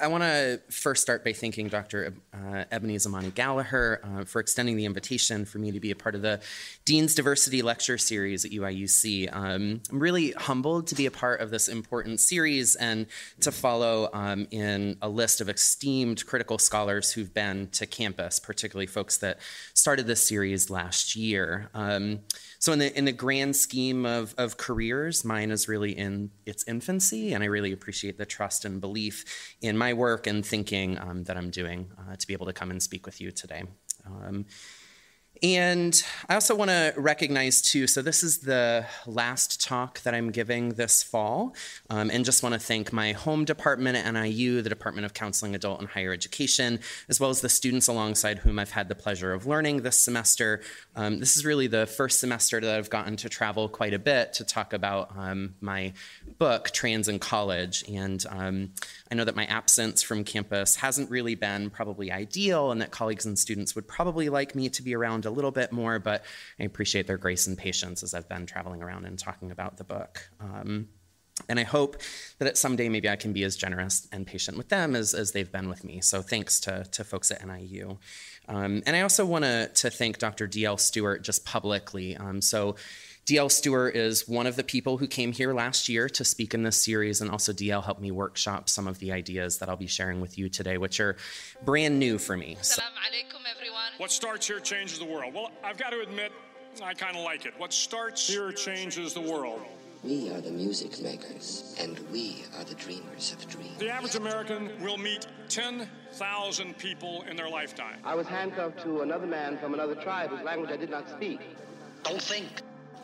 I want to first start by thanking Dr. Uh, Ebony Zamani Gallagher uh, for extending the invitation for me to be a part of the Dean's Diversity Lecture Series at UIUC. Um, I'm really humbled to be a part of this important series and to follow um, in a list of esteemed critical scholars who've been to campus, particularly folks that started this series last year. Um, so in the in the grand scheme of, of careers, mine is really in its infancy, and I really appreciate the trust and belief in my work and thinking um, that I'm doing uh, to be able to come and speak with you today. Um, and I also want to recognize, too, so this is the last talk that I'm giving this fall, um, and just want to thank my home department at NIU, the Department of Counseling, Adult, and Higher Education, as well as the students alongside whom I've had the pleasure of learning this semester. Um, this is really the first semester that I've gotten to travel quite a bit to talk about um, my book, Trans in College. And um, I know that my absence from campus hasn't really been probably ideal, and that colleagues and students would probably like me to be around a little bit more, but I appreciate their grace and patience as I've been traveling around and talking about the book. Um, and I hope that someday maybe I can be as generous and patient with them as, as they've been with me. So thanks to, to folks at NIU. Um, and I also want to thank Dr. D.L. Stewart just publicly. Um, so DL Stewart is one of the people who came here last year to speak in this series, and also DL helped me workshop some of the ideas that I'll be sharing with you today, which are brand new for me. So, what starts here changes the world. Well, I've got to admit, I kind of like it. What starts here changes the world. We are the music makers, and we are the dreamers of dreams. The average American will meet 10,000 people in their lifetime. I was handcuffed to another man from another tribe whose language I did not speak. Don't think.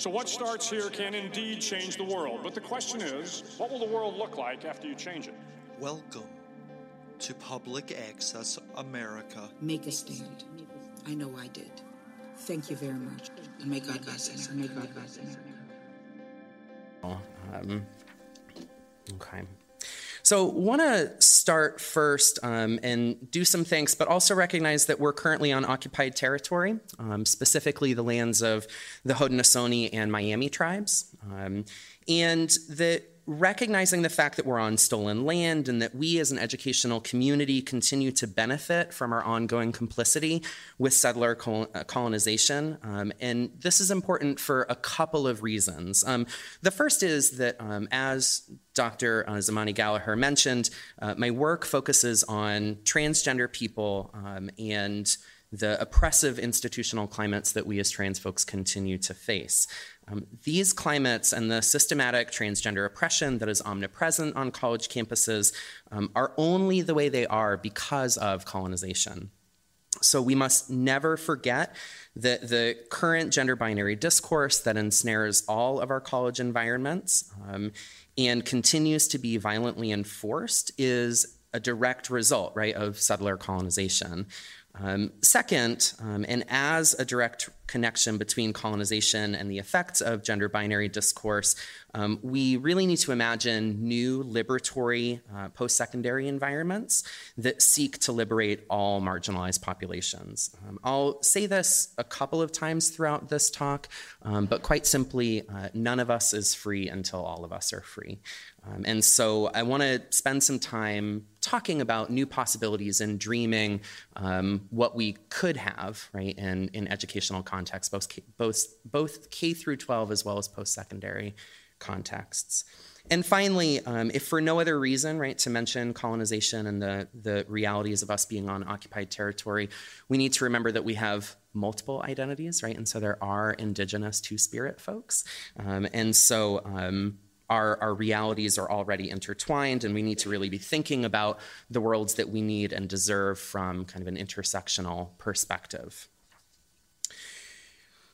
So, what starts here can indeed change the world. But the question is, what will the world look like after you change it? Welcome to Public Access America. Make a stand. I know I did. Thank you very much. And may God bless us. And may God bless us. Um, okay. So, want to start first um, and do some thanks, but also recognize that we're currently on occupied territory, um, specifically the lands of the Haudenosaunee and Miami tribes, um, and that recognizing the fact that we're on stolen land and that we as an educational community continue to benefit from our ongoing complicity with settler uh, colonization. Um, and this is important for a couple of reasons. Um, the first is that, um, as Dr. Uh, Zamani Gallagher mentioned, uh, my work focuses on transgender people um, and the oppressive institutional climates that we as trans folks continue to face. Um, these climates and the systematic transgender oppression that is omnipresent on college campuses um, are only the way they are because of colonization. So we must never forget that the current gender binary discourse that ensnares all of our college environments um, and continues to be violently enforced is a direct result, right, of settler colonization. Um, second, um, and as a direct connection between colonization and the effects of gender binary discourse, um, we really need to imagine new liberatory uh, post secondary environments that seek to liberate all marginalized populations. Um, I'll say this a couple of times throughout this talk, um, but quite simply, uh, none of us is free until all of us are free. Um, and so I want to spend some time talking about new possibilities and dreaming um, what we could have, right, in, in educational contexts, both, both, both K through 12 as well as post secondary contexts. And finally, um, if for no other reason, right, to mention colonization and the, the realities of us being on occupied territory, we need to remember that we have multiple identities, right? And so there are indigenous two spirit folks. Um, and so um, our, our realities are already intertwined, and we need to really be thinking about the worlds that we need and deserve from kind of an intersectional perspective.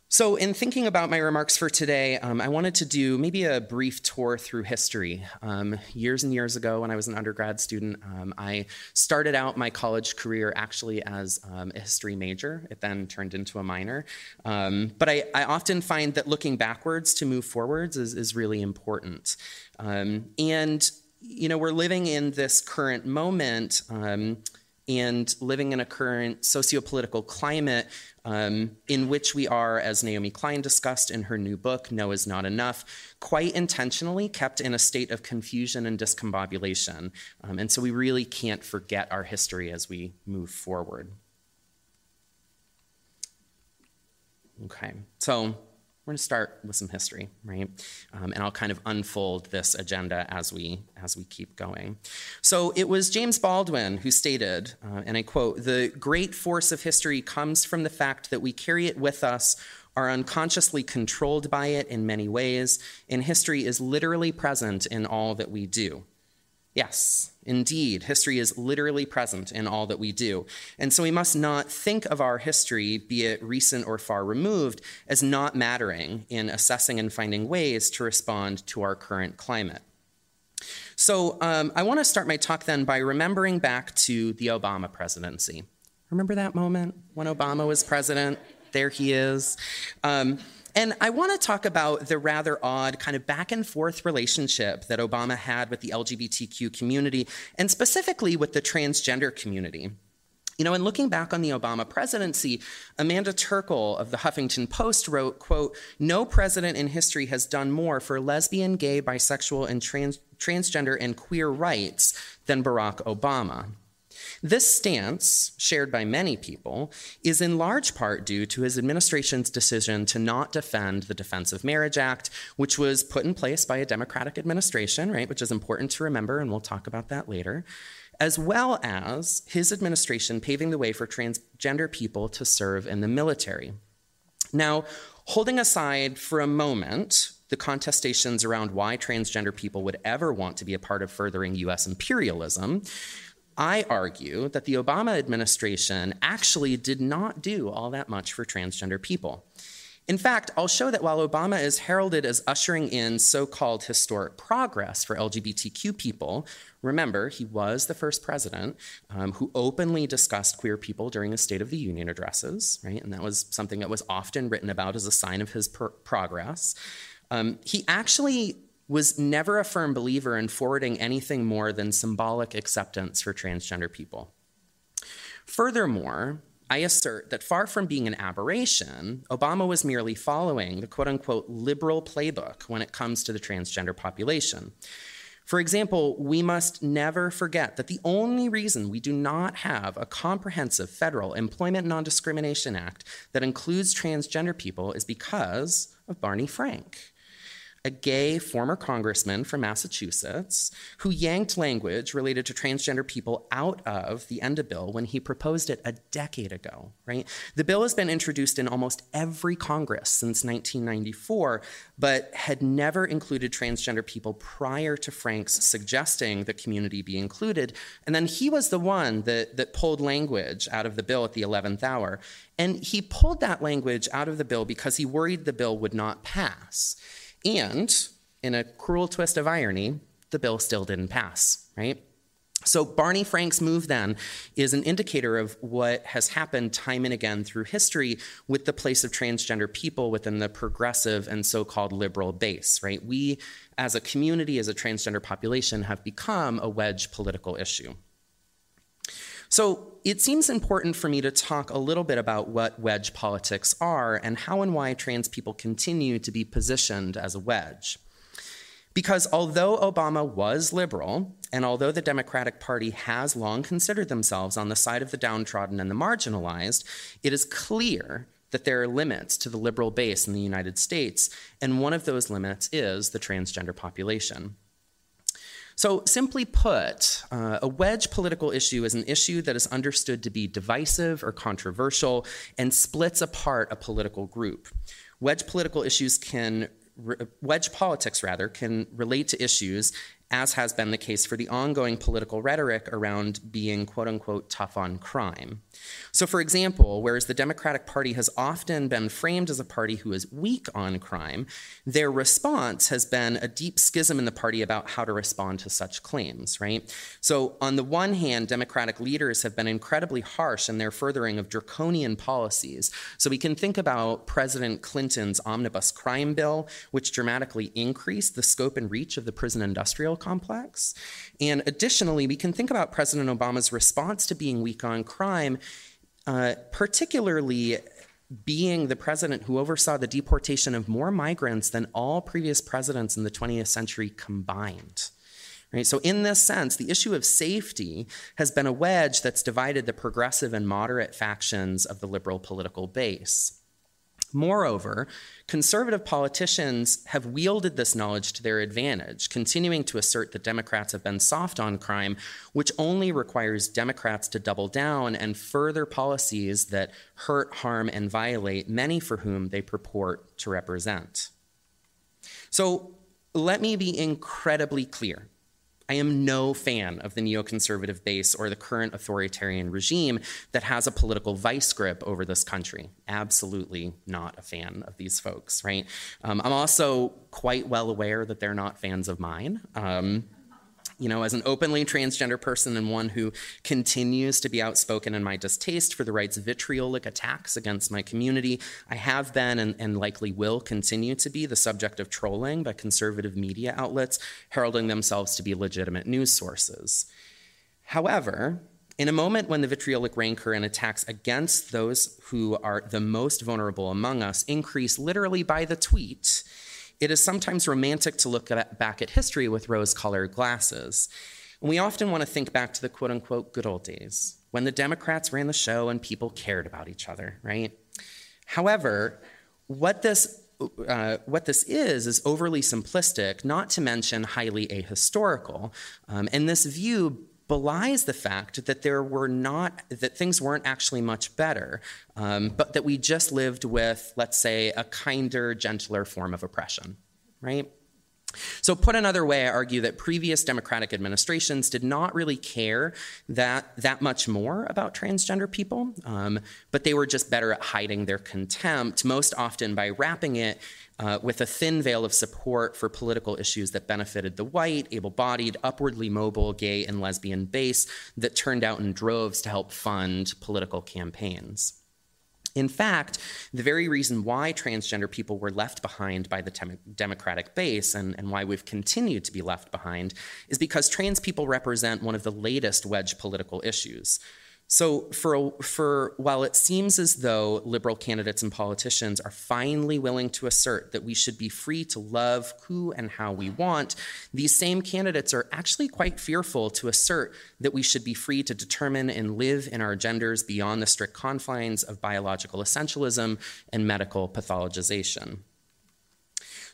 So, in thinking about my remarks for today, um, I wanted to do maybe a brief tour through history. Um, years and years ago, when I was an undergrad student, um, I started out my college career actually as um, a history major. It then turned into a minor. Um, but I, I, often find that looking backwards to move forwards is, is really important. Um, and, you know, we're living in this current moment and living in a current sociopolitical climate um, in which we are, as Naomi Klein discussed in her new book, No is Not Enough, quite intentionally kept in a state of confusion and discombobulation. Um, and so we really can't forget our history as we move forward. Okay, so we're going to start with some history, right? Um, and I'll kind of unfold this agenda as we as we keep going. So it was James Baldwin who stated, uh, and I quote: "The great force of history comes from the fact that we carry it with us." Are unconsciously controlled by it in many ways, and history is literally present in all that we do. Yes, indeed, history is literally present in all that we do. And so we must not think of our history, be it recent or far removed, as not mattering in assessing and finding ways to respond to our current climate. So um, I want to start my talk then by remembering back to the Obama presidency. Remember that moment when Obama was president? There he is. Um, and I want to talk about the rather odd kind of back and forth relationship that Obama had with the LGBTQ community, and specifically with the transgender community. You know, in looking back on the Obama presidency, Amanda Terkel of the Huffington Post wrote, quote, no president in history has done more for lesbian, gay, bisexual, and trans- transgender and queer rights than Barack Obama. This stance, shared by many people, is in large part due to his administration's decision to not defend the Defense of Marriage Act, which was put in place by a Democratic administration, right, which is important to remember, and we'll talk about that later, as well as his administration paving the way for transgender people to serve in the military. Now, holding aside for a moment the contestations around why transgender people would ever want to be a part of furthering US imperialism, I argue that the Obama administration actually did not do all that much for transgender people. In fact, I'll show that while Obama is heralded as ushering in so called historic progress for LGBTQ people, remember, he was the first president um, who openly discussed queer people during his State of the Union addresses, right? And that was something that was often written about as a sign of his progress. Um, he actually was never a firm believer in forwarding anything more than symbolic acceptance for transgender people. Furthermore, I assert that far from being an aberration, Obama was merely following the quote unquote liberal playbook when it comes to the transgender population. For example, we must never forget that the only reason we do not have a comprehensive federal Employment Non Discrimination Act that includes transgender people is because of Barney Frank. A gay former congressman from Massachusetts who yanked language related to transgender people out of the ENDA bill when he proposed it a decade ago, right? The bill has been introduced in almost every Congress since 1994, but had never included transgender people prior to Frank's suggesting the community be included. And then he was the one that, that pulled language out of the bill at the 11th hour. And he pulled that language out of the bill because he worried the bill would not pass. And in a cruel twist of irony, the bill still didn't pass, right? So, Barney Frank's move then is an indicator of what has happened time and again through history with the place of transgender people within the progressive and so called liberal base, right? We, as a community, as a transgender population, have become a wedge political issue. So, it seems important for me to talk a little bit about what wedge politics are and how and why trans people continue to be positioned as a wedge. Because although Obama was liberal, and although the Democratic Party has long considered themselves on the side of the downtrodden and the marginalized, it is clear that there are limits to the liberal base in the United States, and one of those limits is the transgender population. So, simply put, uh, a wedge political issue is an issue that is understood to be divisive or controversial and splits apart a political group. Wedge political issues can wedge politics rather can relate to issues as has been the case for the ongoing political rhetoric around being quote unquote tough on crime. So, for example, whereas the Democratic Party has often been framed as a party who is weak on crime, their response has been a deep schism in the party about how to respond to such claims, right? So, on the one hand, Democratic leaders have been incredibly harsh in their furthering of draconian policies. So, we can think about President Clinton's omnibus crime bill, which dramatically increased the scope and reach of the prison industrial complex. And additionally, we can think about President Obama's response to being weak on crime, uh, particularly being the president who oversaw the deportation of more migrants than all previous presidents in the 20th century combined. Right? So, in this sense, the issue of safety has been a wedge that's divided the progressive and moderate factions of the liberal political base. Moreover, conservative politicians have wielded this knowledge to their advantage, continuing to assert that Democrats have been soft on crime, which only requires Democrats to double down and further policies that hurt, harm, and violate many for whom they purport to represent. So let me be incredibly clear. I am no fan of the neoconservative base or the current authoritarian regime that has a political vice grip over this country. Absolutely not a fan of these folks, right? Um, I'm also quite well aware that they're not fans of mine. Um, you know, as an openly transgender person and one who continues to be outspoken in my distaste for the right's vitriolic attacks against my community, I have been and, and likely will continue to be the subject of trolling by conservative media outlets heralding themselves to be legitimate news sources. However, in a moment when the vitriolic rancor and attacks against those who are the most vulnerable among us increase literally by the tweet, it is sometimes romantic to look at, back at history with rose colored glasses. And we often want to think back to the quote unquote good old days when the Democrats ran the show and people cared about each other, right? However, what this uh, what this is is overly simplistic, not to mention highly ahistorical. Um, and this view belies the fact that there were not that things weren't actually much better um, but that we just lived with let's say a kinder gentler form of oppression right? So, put another way, I argue that previous Democratic administrations did not really care that that much more about transgender people, um, but they were just better at hiding their contempt, most often by wrapping it uh, with a thin veil of support for political issues that benefited the white, able bodied, upwardly mobile gay and lesbian base that turned out in droves to help fund political campaigns. In fact, the very reason why transgender people were left behind by the tem- Democratic base and, and why we've continued to be left behind is because trans people represent one of the latest wedge political issues. So, for, for while it seems as though liberal candidates and politicians are finally willing to assert that we should be free to love who and how we want, these same candidates are actually quite fearful to assert that we should be free to determine and live in our genders beyond the strict confines of biological essentialism and medical pathologization.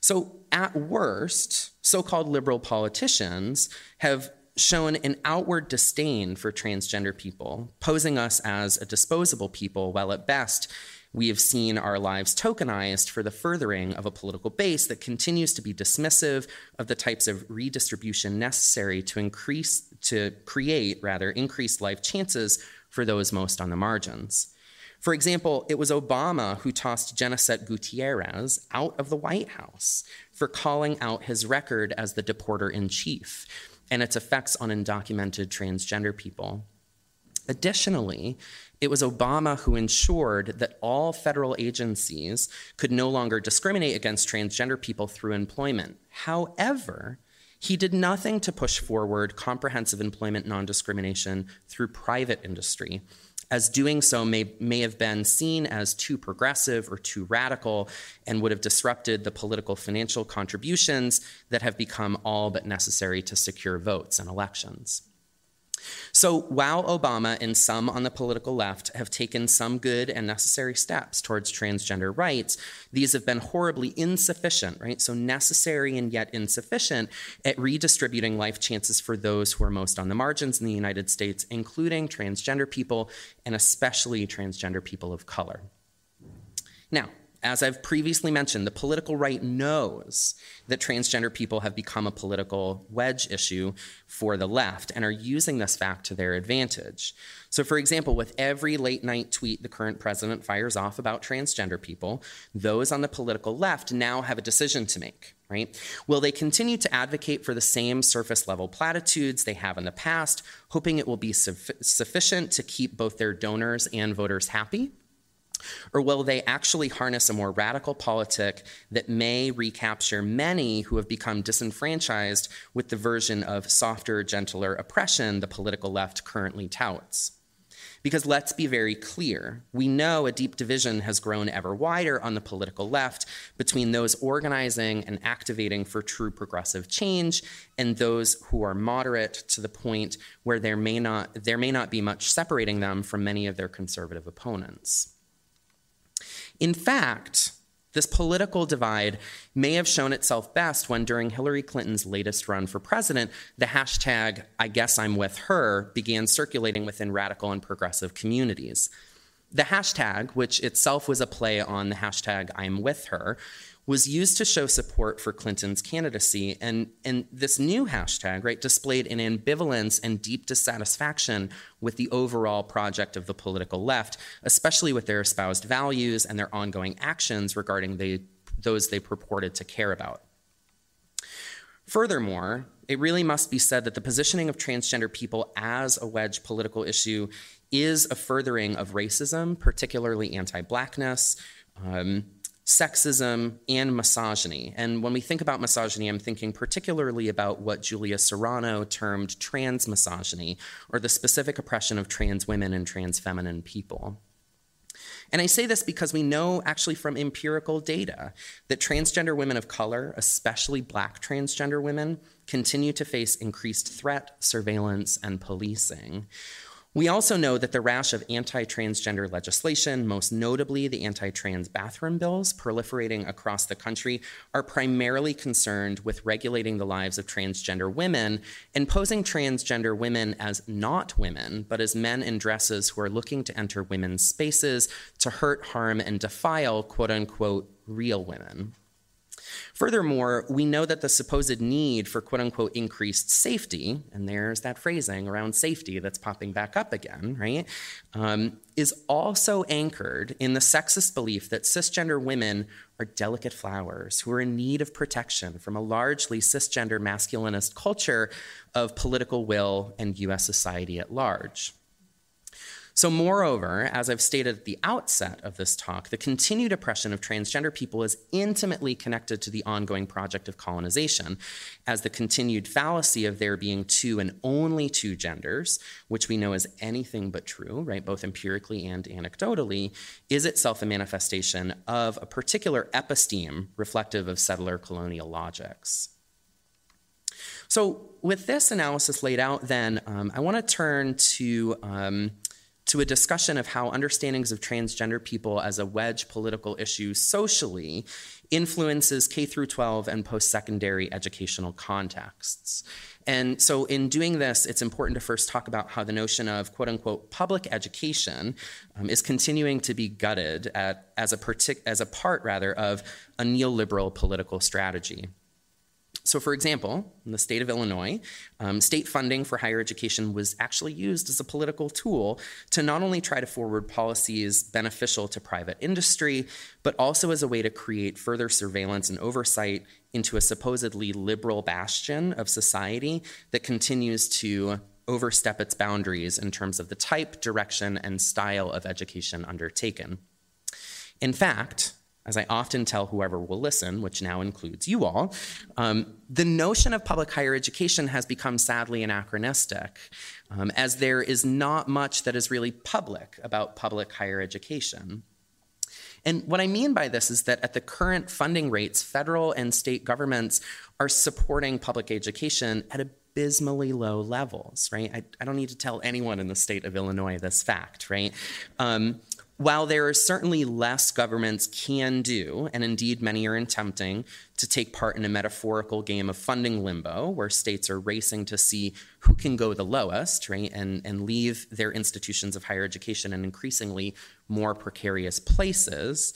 So, at worst, so called liberal politicians have shown an outward disdain for transgender people, posing us as a disposable people, while at best, we have seen our lives tokenized for the furthering of a political base that continues to be dismissive of the types of redistribution necessary to increase to create rather increased life chances for those most on the margins. For example, it was Obama who tossed Jennicet Gutierrez out of the White House for calling out his record as the deporter in chief and its effects on undocumented transgender people. Additionally, it was Obama who ensured that all federal agencies could no longer discriminate against transgender people through employment. However, he did nothing to push forward comprehensive employment non discrimination through private industry, as doing so may, may have been seen as too progressive or too radical and would have disrupted the political financial contributions that have become all but necessary to secure votes in elections. So while Obama and some on the political left have taken some good and necessary steps towards transgender rights, these have been horribly insufficient, right? So necessary and yet insufficient at redistributing life chances for those who are most on the margins in the United States, including transgender people and especially transgender people of color. Now, as I've previously mentioned, the political right knows that transgender people have become a political wedge issue for the left and are using this fact to their advantage. So, for example, with every late night tweet the current president fires off about transgender people, those on the political left now have a decision to make, right? Will they continue to advocate for the same surface level platitudes they have in the past, hoping it will be sufficient to keep both their donors and voters happy? Or will they actually harness a more radical politic that may recapture many who have become disenfranchised with the version of softer, gentler oppression the political left currently touts? Because let's be very clear, we know a deep division has grown ever wider on the political left between those organizing and activating for true progressive change and those who are moderate to the point where there may not, there may not be much separating them from many of their conservative opponents. In fact, this political divide may have shown itself best when, during Hillary Clinton's latest run for president, the hashtag, I guess I'm with her, began circulating within radical and progressive communities. The hashtag, which itself was a play on the hashtag I'm with her, was used to show support for Clinton's candidacy. And, and this new hashtag, right, displayed an ambivalence and deep dissatisfaction with the overall project of the political left, especially with their espoused values and their ongoing actions regarding the, those they purported to care about. Furthermore, it really must be said that the positioning of transgender people as a wedge political issue is a furthering of racism, particularly anti blackness. Um, sexism, and misogyny. And when we think about misogyny, I'm thinking particularly about what Julia Serano termed trans misogyny, or the specific oppression of trans women and trans feminine people. And I say this because we know actually from empirical data that transgender women of color, especially black transgender women, continue to face increased threat, surveillance, and policing. We also know that the rash of anti transgender legislation, most notably the anti trans bathroom bills proliferating across the country, are primarily concerned with regulating the lives of transgender women and posing transgender women as not women, but as men in dresses who are looking to enter women's spaces to hurt, harm, and defile quote unquote real women. Furthermore, we know that the supposed need for quote unquote increased safety, and there's that phrasing around safety that's popping back up again, right, um, is also anchored in the sexist belief that cisgender women are delicate flowers who are in need of protection from a largely cisgender masculinist culture of political will and US society at large. So, moreover, as I've stated at the outset of this talk, the continued oppression of transgender people is intimately connected to the ongoing project of colonization, as the continued fallacy of there being two and only two genders, which we know is anything but true, right, both empirically and anecdotally, is itself a manifestation of a particular episteme reflective of settler colonial logics. So, with this analysis laid out, then, um, I want to turn to um, to a discussion of how understandings of transgender people as a wedge political issue socially influences K through 12 and post-secondary educational contexts. And so in doing this, it's important to first talk about how the notion of quote unquote public education um, is continuing to be gutted at, as, a partic- as a part rather of a neoliberal political strategy. So, for example, in the state of Illinois, um, state funding for higher education was actually used as a political tool to not only try to forward policies beneficial to private industry, but also as a way to create further surveillance and oversight into a supposedly liberal bastion of society that continues to overstep its boundaries in terms of the type, direction, and style of education undertaken. In fact, as I often tell whoever will listen, which now includes you all, um, the notion of public higher education has become sadly anachronistic, um, as there is not much that is really public about public higher education. And what I mean by this is that at the current funding rates, federal and state governments are supporting public education at abysmally low levels, right? I, I don't need to tell anyone in the state of Illinois this fact, right? Um, while there is certainly less governments can do, and indeed many are attempting to take part in a metaphorical game of funding limbo, where states are racing to see who can go the lowest, right, and, and leave their institutions of higher education in increasingly more precarious places,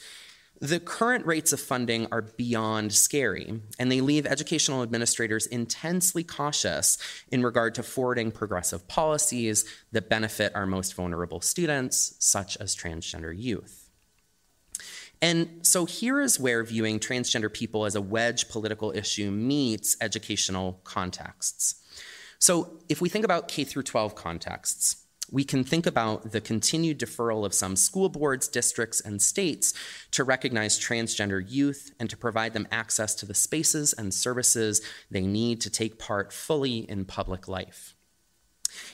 the current rates of funding are beyond scary, and they leave educational administrators intensely cautious in regard to forwarding progressive policies that benefit our most vulnerable students, such as transgender youth. And so here is where viewing transgender people as a wedge political issue meets educational contexts. So if we think about K through 12 contexts, we can think about the continued deferral of some school boards, districts, and states to recognize transgender youth and to provide them access to the spaces and services they need to take part fully in public life.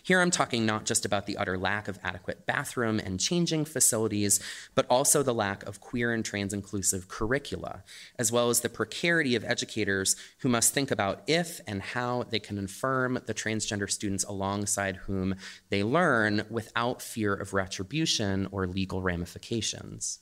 Here I'm talking not just about the utter lack of adequate bathroom and changing facilities, but also the lack of queer and trans inclusive curricula, as well as the precarity of educators who must think about if and how they can affirm the transgender students alongside whom they learn without fear of retribution or legal ramifications.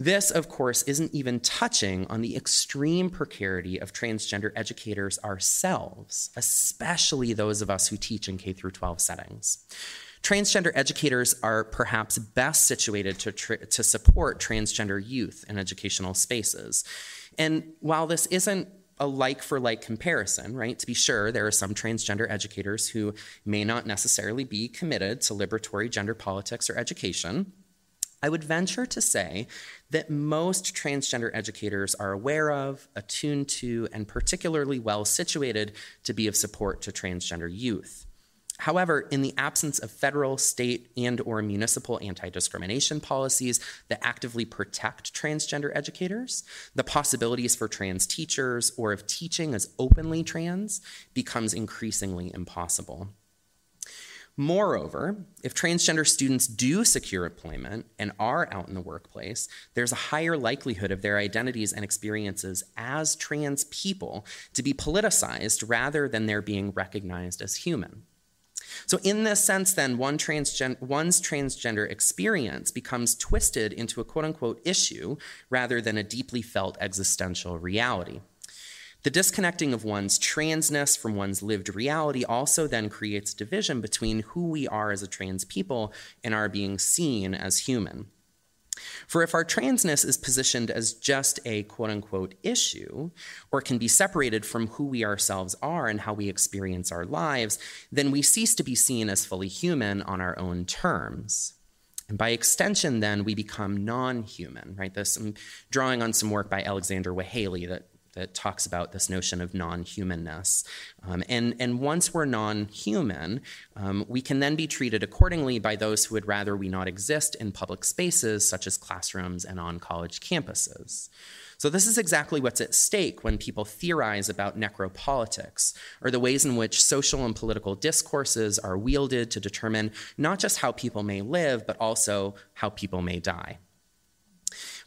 This, of course, isn't even touching on the extreme precarity of transgender educators ourselves, especially those of us who teach in K 12 settings. Transgender educators are perhaps best situated to, tra- to support transgender youth in educational spaces. And while this isn't a like for like comparison, right? To be sure, there are some transgender educators who may not necessarily be committed to liberatory gender politics or education. I would venture to say that most transgender educators are aware of, attuned to, and particularly well situated to be of support to transgender youth. However, in the absence of federal, state, and or municipal anti-discrimination policies that actively protect transgender educators, the possibilities for trans teachers or of teaching as openly trans becomes increasingly impossible. Moreover, if transgender students do secure employment and are out in the workplace, there's a higher likelihood of their identities and experiences as trans people to be politicized rather than their being recognized as human. So, in this sense, then, one transgen- one's transgender experience becomes twisted into a quote unquote issue rather than a deeply felt existential reality. The disconnecting of one's transness from one's lived reality also then creates division between who we are as a trans people and our being seen as human. For if our transness is positioned as just a quote unquote issue, or can be separated from who we ourselves are and how we experience our lives, then we cease to be seen as fully human on our own terms. And by extension, then, we become non human, right? This, I'm drawing on some work by Alexander Weheliye that that talks about this notion of non humanness. Um, and, and once we're non human, um, we can then be treated accordingly by those who would rather we not exist in public spaces, such as classrooms and on college campuses. So, this is exactly what's at stake when people theorize about necropolitics, or the ways in which social and political discourses are wielded to determine not just how people may live, but also how people may die.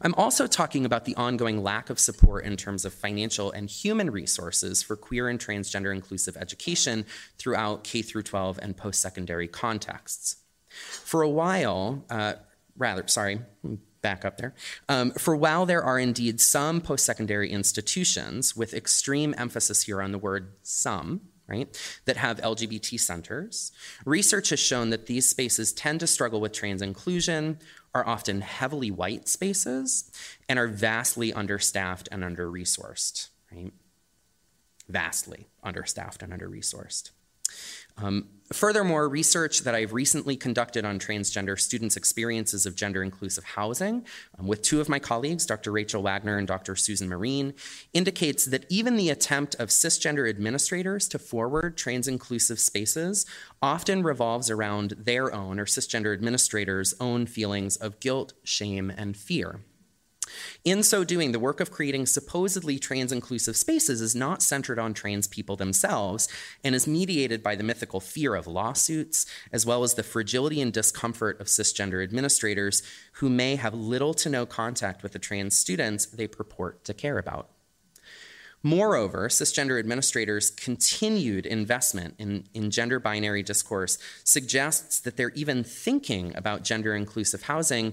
I'm also talking about the ongoing lack of support in terms of financial and human resources for queer and transgender inclusive education throughout K through 12 and post-secondary contexts. For a while, uh, rather, sorry, back up there. Um, for while there are indeed some post secondary institutions, with extreme emphasis here on the word some, right, that have LGBT centers, research has shown that these spaces tend to struggle with trans inclusion, are often heavily white spaces, and are vastly understaffed and under resourced, right? Vastly understaffed and under resourced. Um, furthermore, research that I've recently conducted on transgender students' experiences of gender inclusive housing um, with two of my colleagues, Dr. Rachel Wagner and Dr. Susan Marine, indicates that even the attempt of cisgender administrators to forward trans inclusive spaces often revolves around their own or cisgender administrators' own feelings of guilt, shame, and fear. In so doing, the work of creating supposedly trans inclusive spaces is not centered on trans people themselves and is mediated by the mythical fear of lawsuits, as well as the fragility and discomfort of cisgender administrators who may have little to no contact with the trans students they purport to care about. Moreover, cisgender administrators' continued investment in, in gender binary discourse suggests that they're even thinking about gender inclusive housing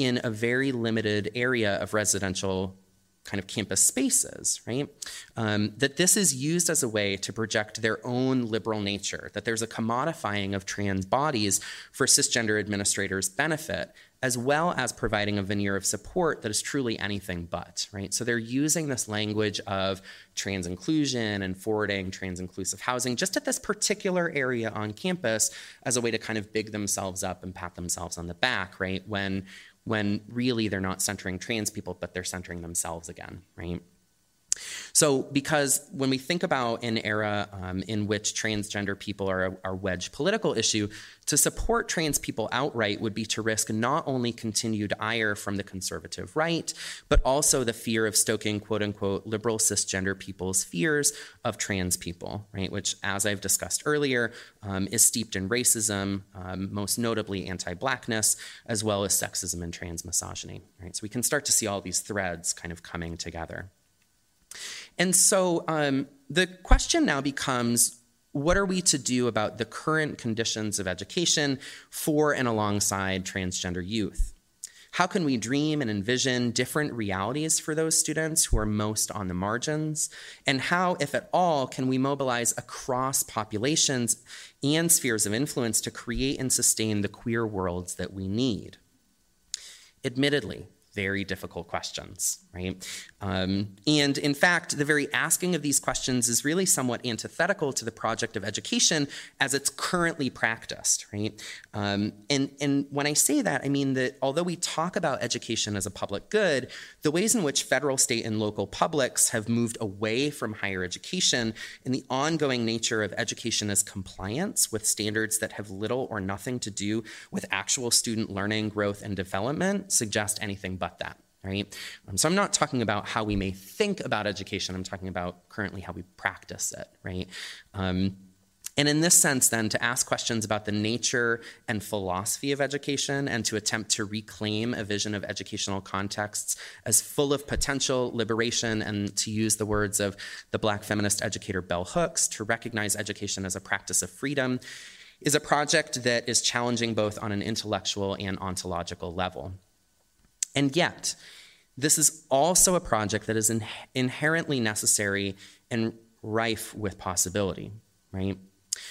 in a very limited area of residential kind of campus spaces, right? Um, that this is used as a way to project their own liberal nature, that there's a commodifying of trans bodies for cisgender administrators' benefit, as well as providing a veneer of support that is truly anything but, right? So they're using this language of trans inclusion and forwarding trans inclusive housing just at this particular area on campus as a way to kind of big themselves up and pat themselves on the back, right? When when really they're not centering trans people, but they're centering themselves again, right? So, because when we think about an era um, in which transgender people are a, wedge political issue, to support trans people outright would be to risk not only continued ire from the conservative right, but also the fear of stoking quote unquote liberal cisgender people's fears of trans people, right? Which, as I've discussed earlier, um, is steeped in racism, um, most notably anti blackness, as well as sexism and trans misogyny, right? So we can start to see all these threads kind of coming together. And so um, the question now becomes what are we to do about the current conditions of education for and alongside transgender youth? How can we dream and envision different realities for those students who are most on the margins? And how, if at all, can we mobilize across populations and spheres of influence to create and sustain the queer worlds that we need? Admittedly, very difficult questions, right? Um, and in fact, the very asking of these questions is really somewhat antithetical to the project of education as it's currently practiced, right? Um, and, and when I say that, I mean that although we talk about education as a public good, the ways in which federal, state, and local publics have moved away from higher education and the ongoing nature of education as compliance with standards that have little or nothing to do with actual student learning, growth, and development suggest anything but that, right? Um, so I'm not talking about how we may think about education. I'm talking about currently how we practice it, right? Um, and in this sense, then, to ask questions about the nature and philosophy of education and to attempt to reclaim a vision of educational contexts as full of potential, liberation, and to use the words of the black feminist educator Bell Hooks, to recognize education as a practice of freedom, is a project that is challenging both on an intellectual and ontological level. And yet, this is also a project that is in- inherently necessary and rife with possibility, right?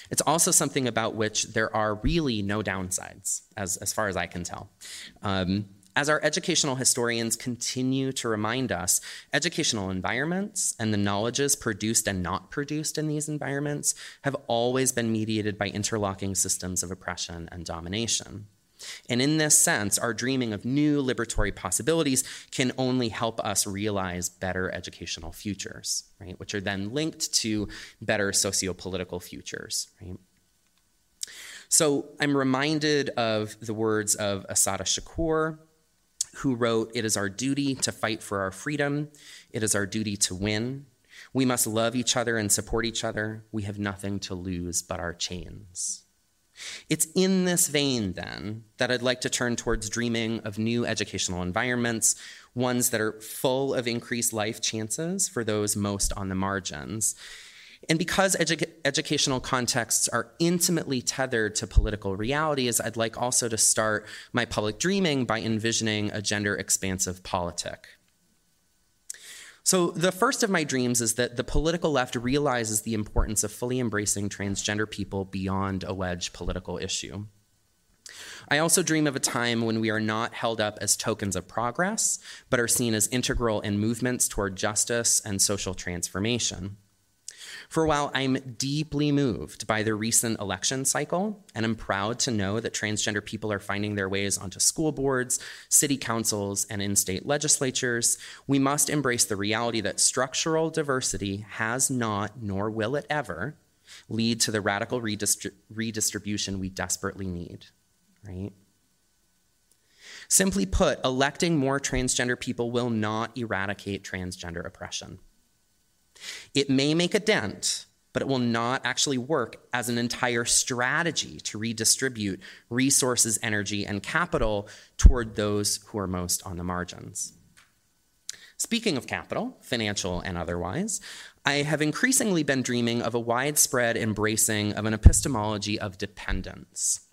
It's also something about which there are really no downsides, as, as far as I can tell. Um, as our educational historians continue to remind us, educational environments and the knowledges produced and not produced in these environments have always been mediated by interlocking systems of oppression and domination. And in this sense, our dreaming of new liberatory possibilities can only help us realize better educational futures, right? Which are then linked to better socio-political futures, right? So I'm reminded of the words of Assata Shakur, who wrote, It is our duty to fight for our freedom. It is our duty to win. We must love each other and support each other. We have nothing to lose but our chains. It's in this vein, then, that I'd like to turn towards dreaming of new educational environments, ones that are full of increased life chances for those most on the margins. And because edu- educational contexts are intimately tethered to political realities, I'd like also to start my public dreaming by envisioning a gender expansive politic. So, the first of my dreams is that the political left realizes the importance of fully embracing transgender people beyond a wedge political issue. I also dream of a time when we are not held up as tokens of progress, but are seen as integral in movements toward justice and social transformation. For while, I'm deeply moved by the recent election cycle, and I'm proud to know that transgender people are finding their ways onto school boards, city councils, and in state legislatures. We must embrace the reality that structural diversity has not, nor will it ever, lead to the radical redistri- redistribution we desperately need, right? Simply put, electing more transgender people will not eradicate transgender oppression. It may make a dent, but it will not actually work as an entire strategy to redistribute resources, energy, and capital toward those who are most on the margins. Speaking of capital, financial and otherwise, I have increasingly been dreaming of a widespread embracing of an epistemology of dependence.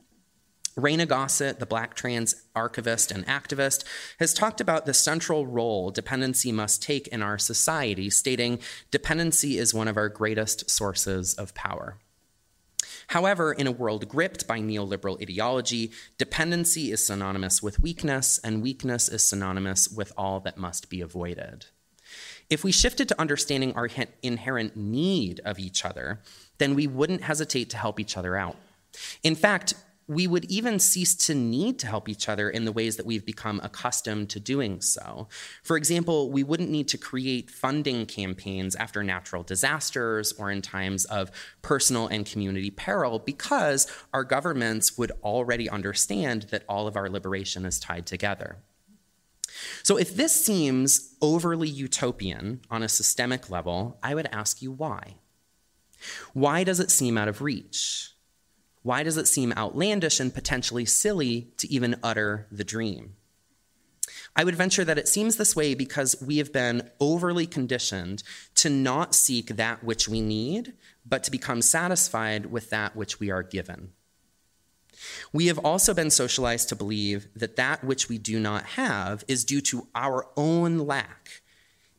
Reina Gossett, the Black trans archivist and activist, has talked about the central role dependency must take in our society, stating dependency is one of our greatest sources of power. However, in a world gripped by neoliberal ideology, dependency is synonymous with weakness, and weakness is synonymous with all that must be avoided. If we shifted to understanding our inherent need of each other, then we wouldn't hesitate to help each other out. In fact, we would even cease to need to help each other in the ways that we've become accustomed to doing so. For example, we wouldn't need to create funding campaigns after natural disasters or in times of personal and community peril because our governments would already understand that all of our liberation is tied together. So, if this seems overly utopian on a systemic level, I would ask you why. Why does it seem out of reach? Why does it seem outlandish and potentially silly to even utter the dream? I would venture that it seems this way because we have been overly conditioned to not seek that which we need, but to become satisfied with that which we are given. We have also been socialized to believe that that which we do not have is due to our own lack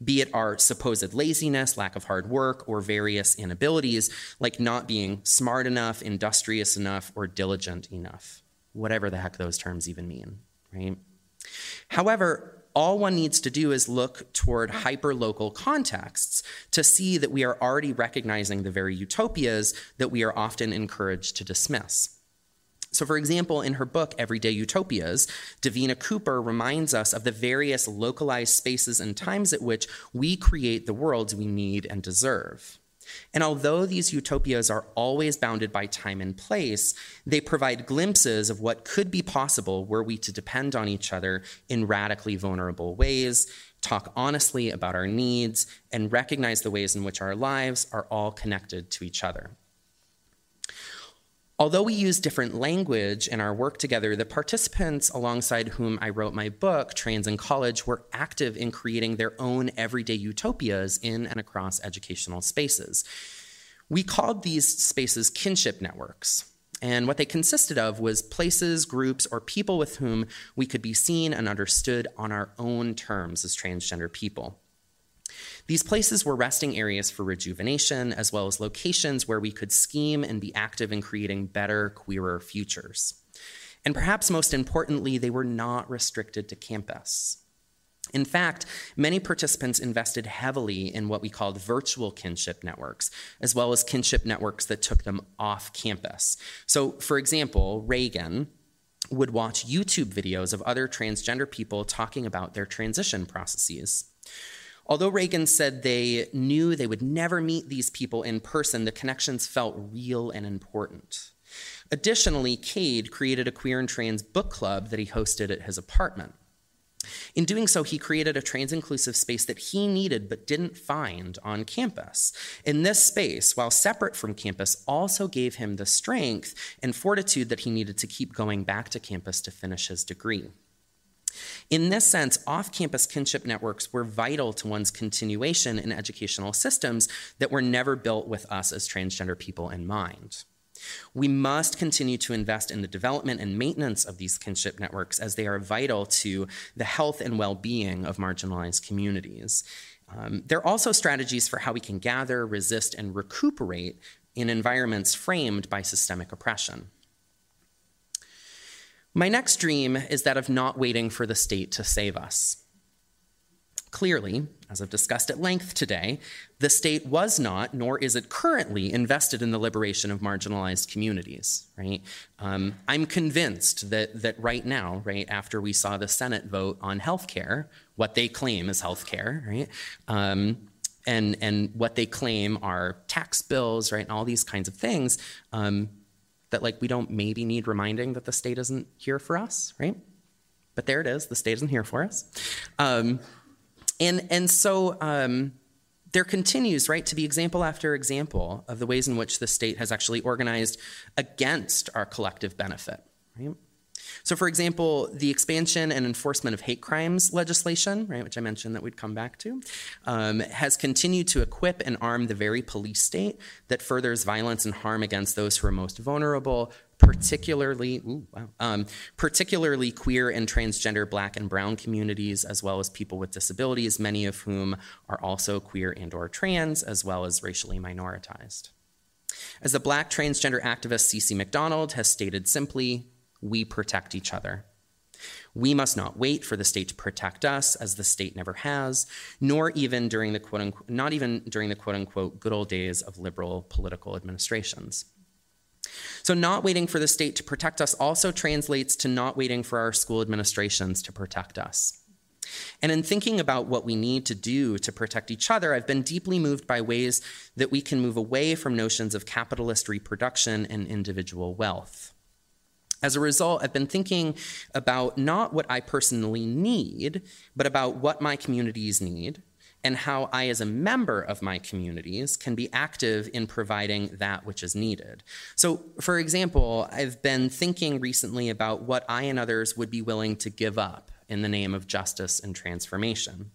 be it our supposed laziness, lack of hard work, or various inabilities, like not being smart enough, industrious enough, or diligent enough, whatever the heck those terms even mean, right? However, all one needs to do is look toward hyperlocal contexts to see that we are already recognizing the very utopias that we are often encouraged to dismiss. So, for example, in her book, Everyday Utopias, Davina Cooper reminds us of the various localized spaces and times at which we create the worlds we need and deserve. And although these utopias are always bounded by time and place, they provide glimpses of what could be possible were we to depend on each other in radically vulnerable ways, talk honestly about our needs, and recognize the ways in which our lives are all connected to each other. Although we use different language in our work together, the participants alongside whom I wrote my book, Trans in College, were active in creating their own everyday utopias in and across educational spaces. We called these spaces kinship networks. And what they consisted of was places, groups, or people with whom we could be seen and understood on our own terms as transgender people. These places were resting areas for rejuvenation, as well as locations where we could scheme and be active in creating better, queerer futures. And perhaps most importantly, they were not restricted to campus. In fact, many participants invested heavily in what we called virtual kinship networks, as well as kinship networks that took them off campus. So, for example, Reagan would watch YouTube videos of other transgender people talking about their transition processes. Although Reagan said they knew they would never meet these people in person, the connections felt real and important. Additionally, Cade created a queer and trans book club that he hosted at his apartment. In doing so, he created a trans inclusive space that he needed but didn't find on campus. In this space, while separate from campus, also gave him the strength and fortitude that he needed to keep going back to campus to finish his degree. In this sense, off campus kinship networks were vital to one's continuation in educational systems that were never built with us as transgender people in mind. We must continue to invest in the development and maintenance of these kinship networks as they are vital to the health and well being of marginalized communities. Um, there are also strategies for how we can gather, resist, and recuperate in environments framed by systemic oppression. My next dream is that of not waiting for the state to save us. Clearly, as I've discussed at length today, the state was not, nor is it currently, invested in the liberation of marginalized communities. Right? Um, I'm convinced that that right now, right after we saw the Senate vote on health care, what they claim is health care, right? Um, and and what they claim are tax bills, right, and all these kinds of things. Um, that like we don't maybe need reminding that the state isn't here for us, right? But there it is, the state isn't here for us. Um, and and so um, there continues, right, to be example after example of the ways in which the state has actually organized against our collective benefit, right? So, for example, the expansion and enforcement of hate crimes legislation, right, which I mentioned that we'd come back to, um, has continued to equip and arm the very police state that furthers violence and harm against those who are most vulnerable, particularly ooh, wow, um, particularly queer and transgender black and brown communities as well as people with disabilities many of whom are also queer and or trans as well as racially minoritized. As the black transgender activist CeCe McDonald has stated simply we protect each other. We must not wait for the state to protect us, as the state never has, nor even during the quote unquote, not even during the quote unquote good old days of liberal political administrations. So, not waiting for the state to protect us also translates to not waiting for our school administrations to protect us. And in thinking about what we need to do to protect each other, I've been deeply moved by ways that we can move away from notions of capitalist reproduction and individual wealth. As a result, I've been thinking about not what I personally need, but about what my communities need and how I, as a member of my communities, can be active in providing that which is needed. So, for example, I've been thinking recently about what I and others would be willing to give up in the name of justice and transformation.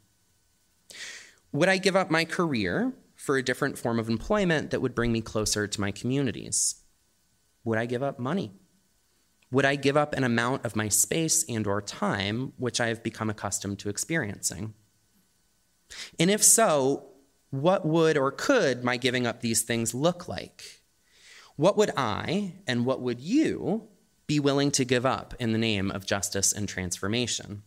Would I give up my career for a different form of employment that would bring me closer to my communities? Would I give up money? Would I give up an amount of my space and or time which I have become accustomed to experiencing? And if so, what would or could my giving up these things look like? What would I and what would you be willing to give up in the name of justice and transformation?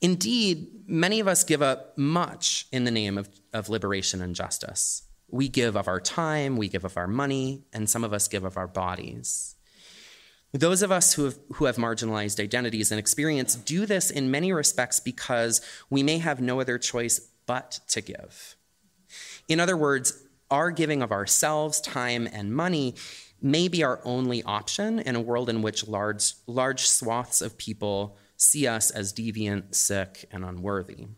Indeed, many of us give up much in the name of, of liberation and justice. We give of our time, we give of our money, and some of us give of our bodies. Those of us who have, who have marginalized identities and experience do this in many respects because we may have no other choice but to give. In other words, our giving of ourselves, time, and money may be our only option in a world in which large, large swaths of people see us as deviant, sick, and unworthy.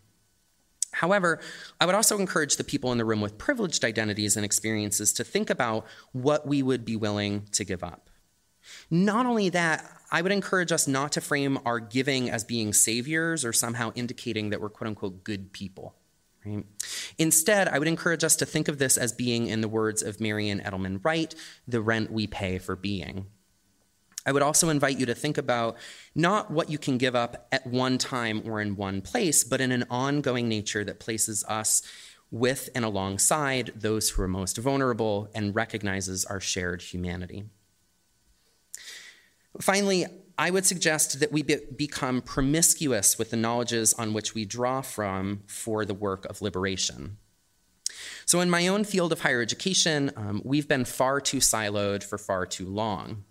However, I would also encourage the people in the room with privileged identities and experiences to think about what we would be willing to give up. Not only that, I would encourage us not to frame our giving as being saviors or somehow indicating that we're quote unquote good people. Right? Instead, I would encourage us to think of this as being, in the words of Marian Edelman Wright, the rent we pay for being. I would also invite you to think about not what you can give up at one time or in one place, but in an ongoing nature that places us with and alongside those who are most vulnerable and recognizes our shared humanity. Finally, I would suggest that we be- become promiscuous with the knowledges on which we draw from for the work of liberation. So, in my own field of higher education, um, we've been far too siloed for far too long.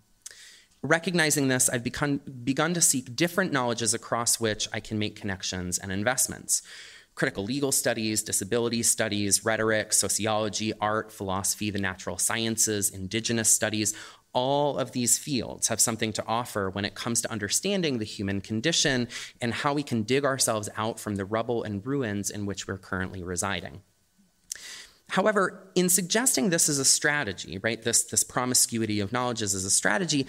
Recognizing this, I've become, begun to seek different knowledges across which I can make connections and investments. Critical legal studies, disability studies, rhetoric, sociology, art, philosophy, the natural sciences, indigenous studies, all of these fields have something to offer when it comes to understanding the human condition and how we can dig ourselves out from the rubble and ruins in which we're currently residing. However, in suggesting this as a strategy, right, this, this promiscuity of knowledges as a strategy,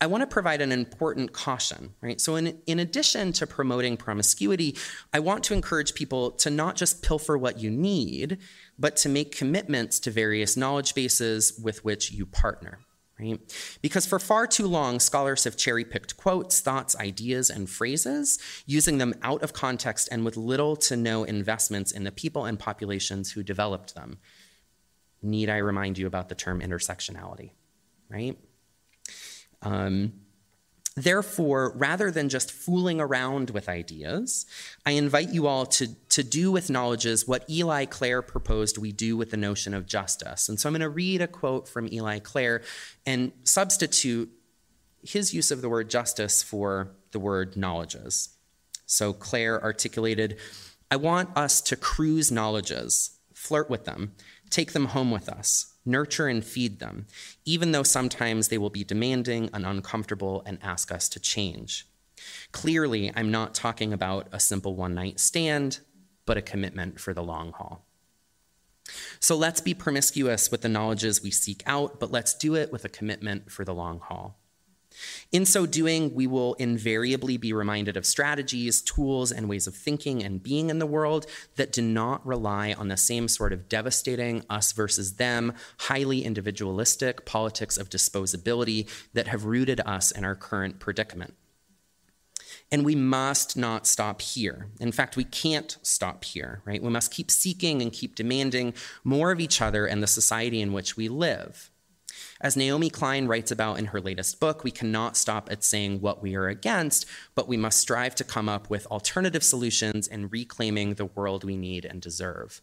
I want to provide an important caution, right? So, in, in addition to promoting promiscuity, I want to encourage people to not just pilfer what you need, but to make commitments to various knowledge bases with which you partner. Right? Because for far too long, scholars have cherry picked quotes, thoughts, ideas, and phrases, using them out of context and with little to no investments in the people and populations who developed them. Need I remind you about the term intersectionality, right? Um, Therefore, rather than just fooling around with ideas, I invite you all to, to do with knowledges what Eli Clare proposed we do with the notion of justice. And so I'm going to read a quote from Eli Clare and substitute his use of the word justice for the word knowledges. So Clare articulated I want us to cruise knowledges, flirt with them, take them home with us nurture and feed them, even though sometimes they will be demanding and uncomfortable and ask us to change. Clearly, I'm not talking about a simple one night stand, but a commitment for the long haul. So let's be promiscuous with the knowledges we seek out, but let's do it with a commitment for the long haul. In so doing, we will invariably be reminded of strategies, tools, and ways of thinking and being in the world that do not rely on the same sort of devastating us versus them, highly individualistic politics of disposability that have rooted us in our current predicament. And we must not stop here. In fact, we can't stop here, right? We must keep seeking and keep demanding more of each other and the society in which we live. As Naomi Klein writes about in her latest book, we cannot stop at saying what we are against, but we must strive to come up with alternative solutions and reclaiming the world we need and deserve.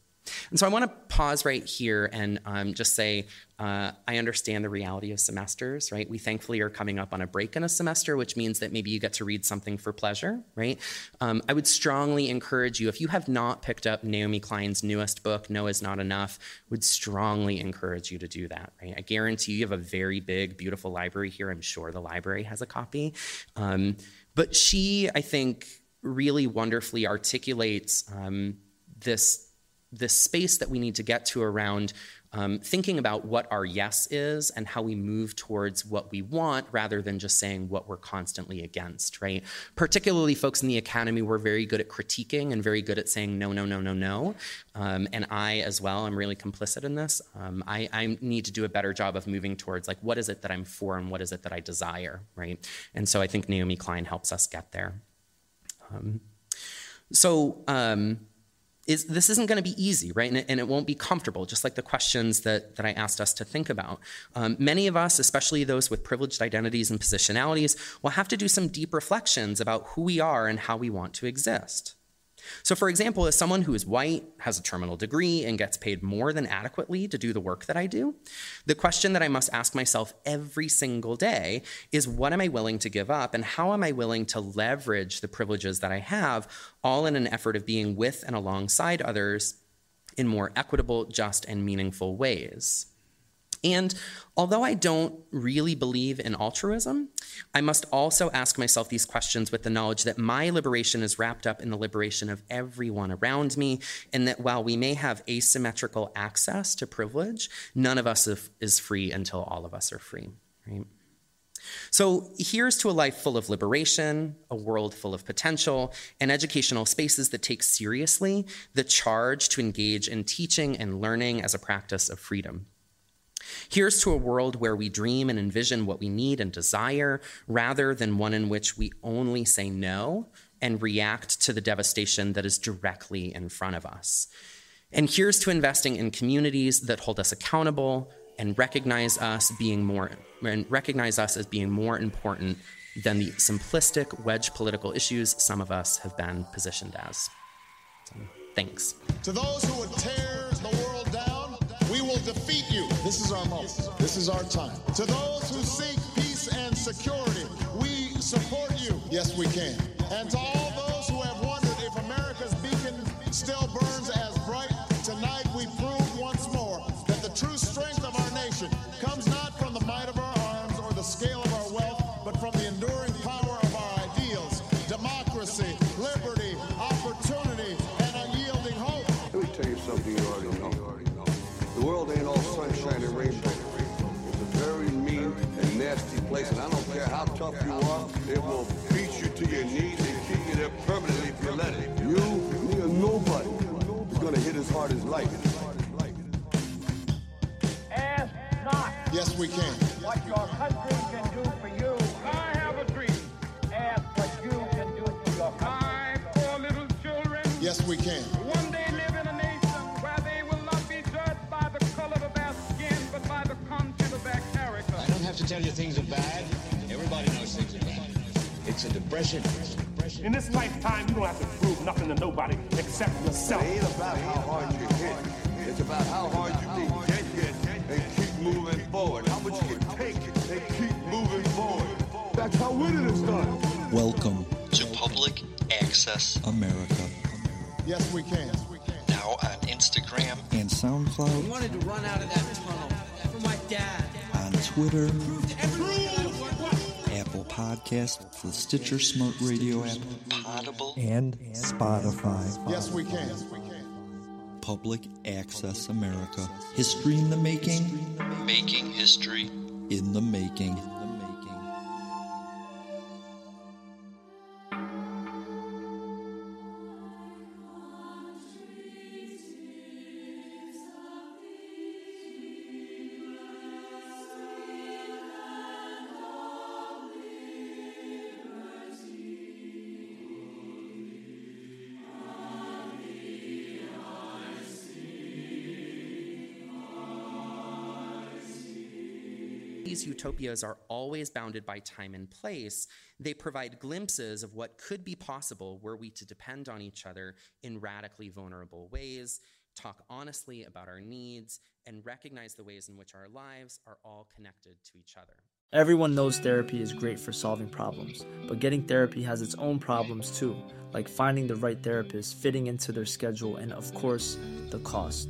And so I want to pause right here and um, just say uh, I understand the reality of semesters, right? We thankfully are coming up on a break in a semester, which means that maybe you get to read something for pleasure, right? Um, I would strongly encourage you, if you have not picked up Naomi Klein's newest book, No is Not Enough, would strongly encourage you to do that, right? I guarantee you, have a very big, beautiful library here. I'm sure the library has a copy. Um, but she, I think, really wonderfully articulates um, this this space that we need to get to around um, thinking about what our yes is and how we move towards what we want rather than just saying what we're constantly against, right? Particularly folks in the academy were very good at critiquing and very good at saying no, no, no, no, no. Um, and I as well, I'm really complicit in this. Um, I, I, need to do a better job of moving towards like what is it that I'm for and what is it that I desire, right? And so I think Naomi Klein helps us get there. Um, so, um, is this isn't going to be easy, right? And it, and it, won't be comfortable, just like the questions that, that I asked us to think about. Um, many of us, especially those with privileged identities and positionalities, will have to do some deep reflections about who we are and how we want to exist. So, for example, as someone who is white, has a terminal degree, and gets paid more than adequately to do the work that I do, the question that I must ask myself every single day is what am I willing to give up, and how am I willing to leverage the privileges that I have, all in an effort of being with and alongside others in more equitable, just, and meaningful ways. And although I don't really believe in altruism, I must also ask myself these questions with the knowledge that my liberation is wrapped up in the liberation of everyone around me, and that while we may have asymmetrical access to privilege, none of us is free until all of us are free. Right? So here's to a life full of liberation, a world full of potential, and educational spaces that take seriously the charge to engage in teaching and learning as a practice of freedom. Here's to a world where we dream and envision what we need and desire, rather than one in which we only say no and react to the devastation that is directly in front of us. And here's to investing in communities that hold us accountable and recognize us being more and recognize us as being more important than the simplistic wedge political issues some of us have been positioned as. So, thanks. To those who would tear This is our moment. This is our time. To those who seek peace and security, we support you. Yes, we can. And to all and I don't care how tough you are, it will beat you to your knees and keep you there permanently if you let it. You, me, or nobody is gonna hit as hard as life. Twitter, Apple Podcast, the Stitcher Smart Radio app, Audible, and Spotify. Yes, we can. Public Access America. History in the making. Making history in the making. Utopias are always bounded by time and place. They provide glimpses of what could be possible were we to depend on each other in radically vulnerable ways, talk honestly about our needs, and recognize the ways in which our lives are all connected to each other. Everyone knows therapy is great for solving problems, but getting therapy has its own problems too, like finding the right therapist, fitting into their schedule, and of course, the cost.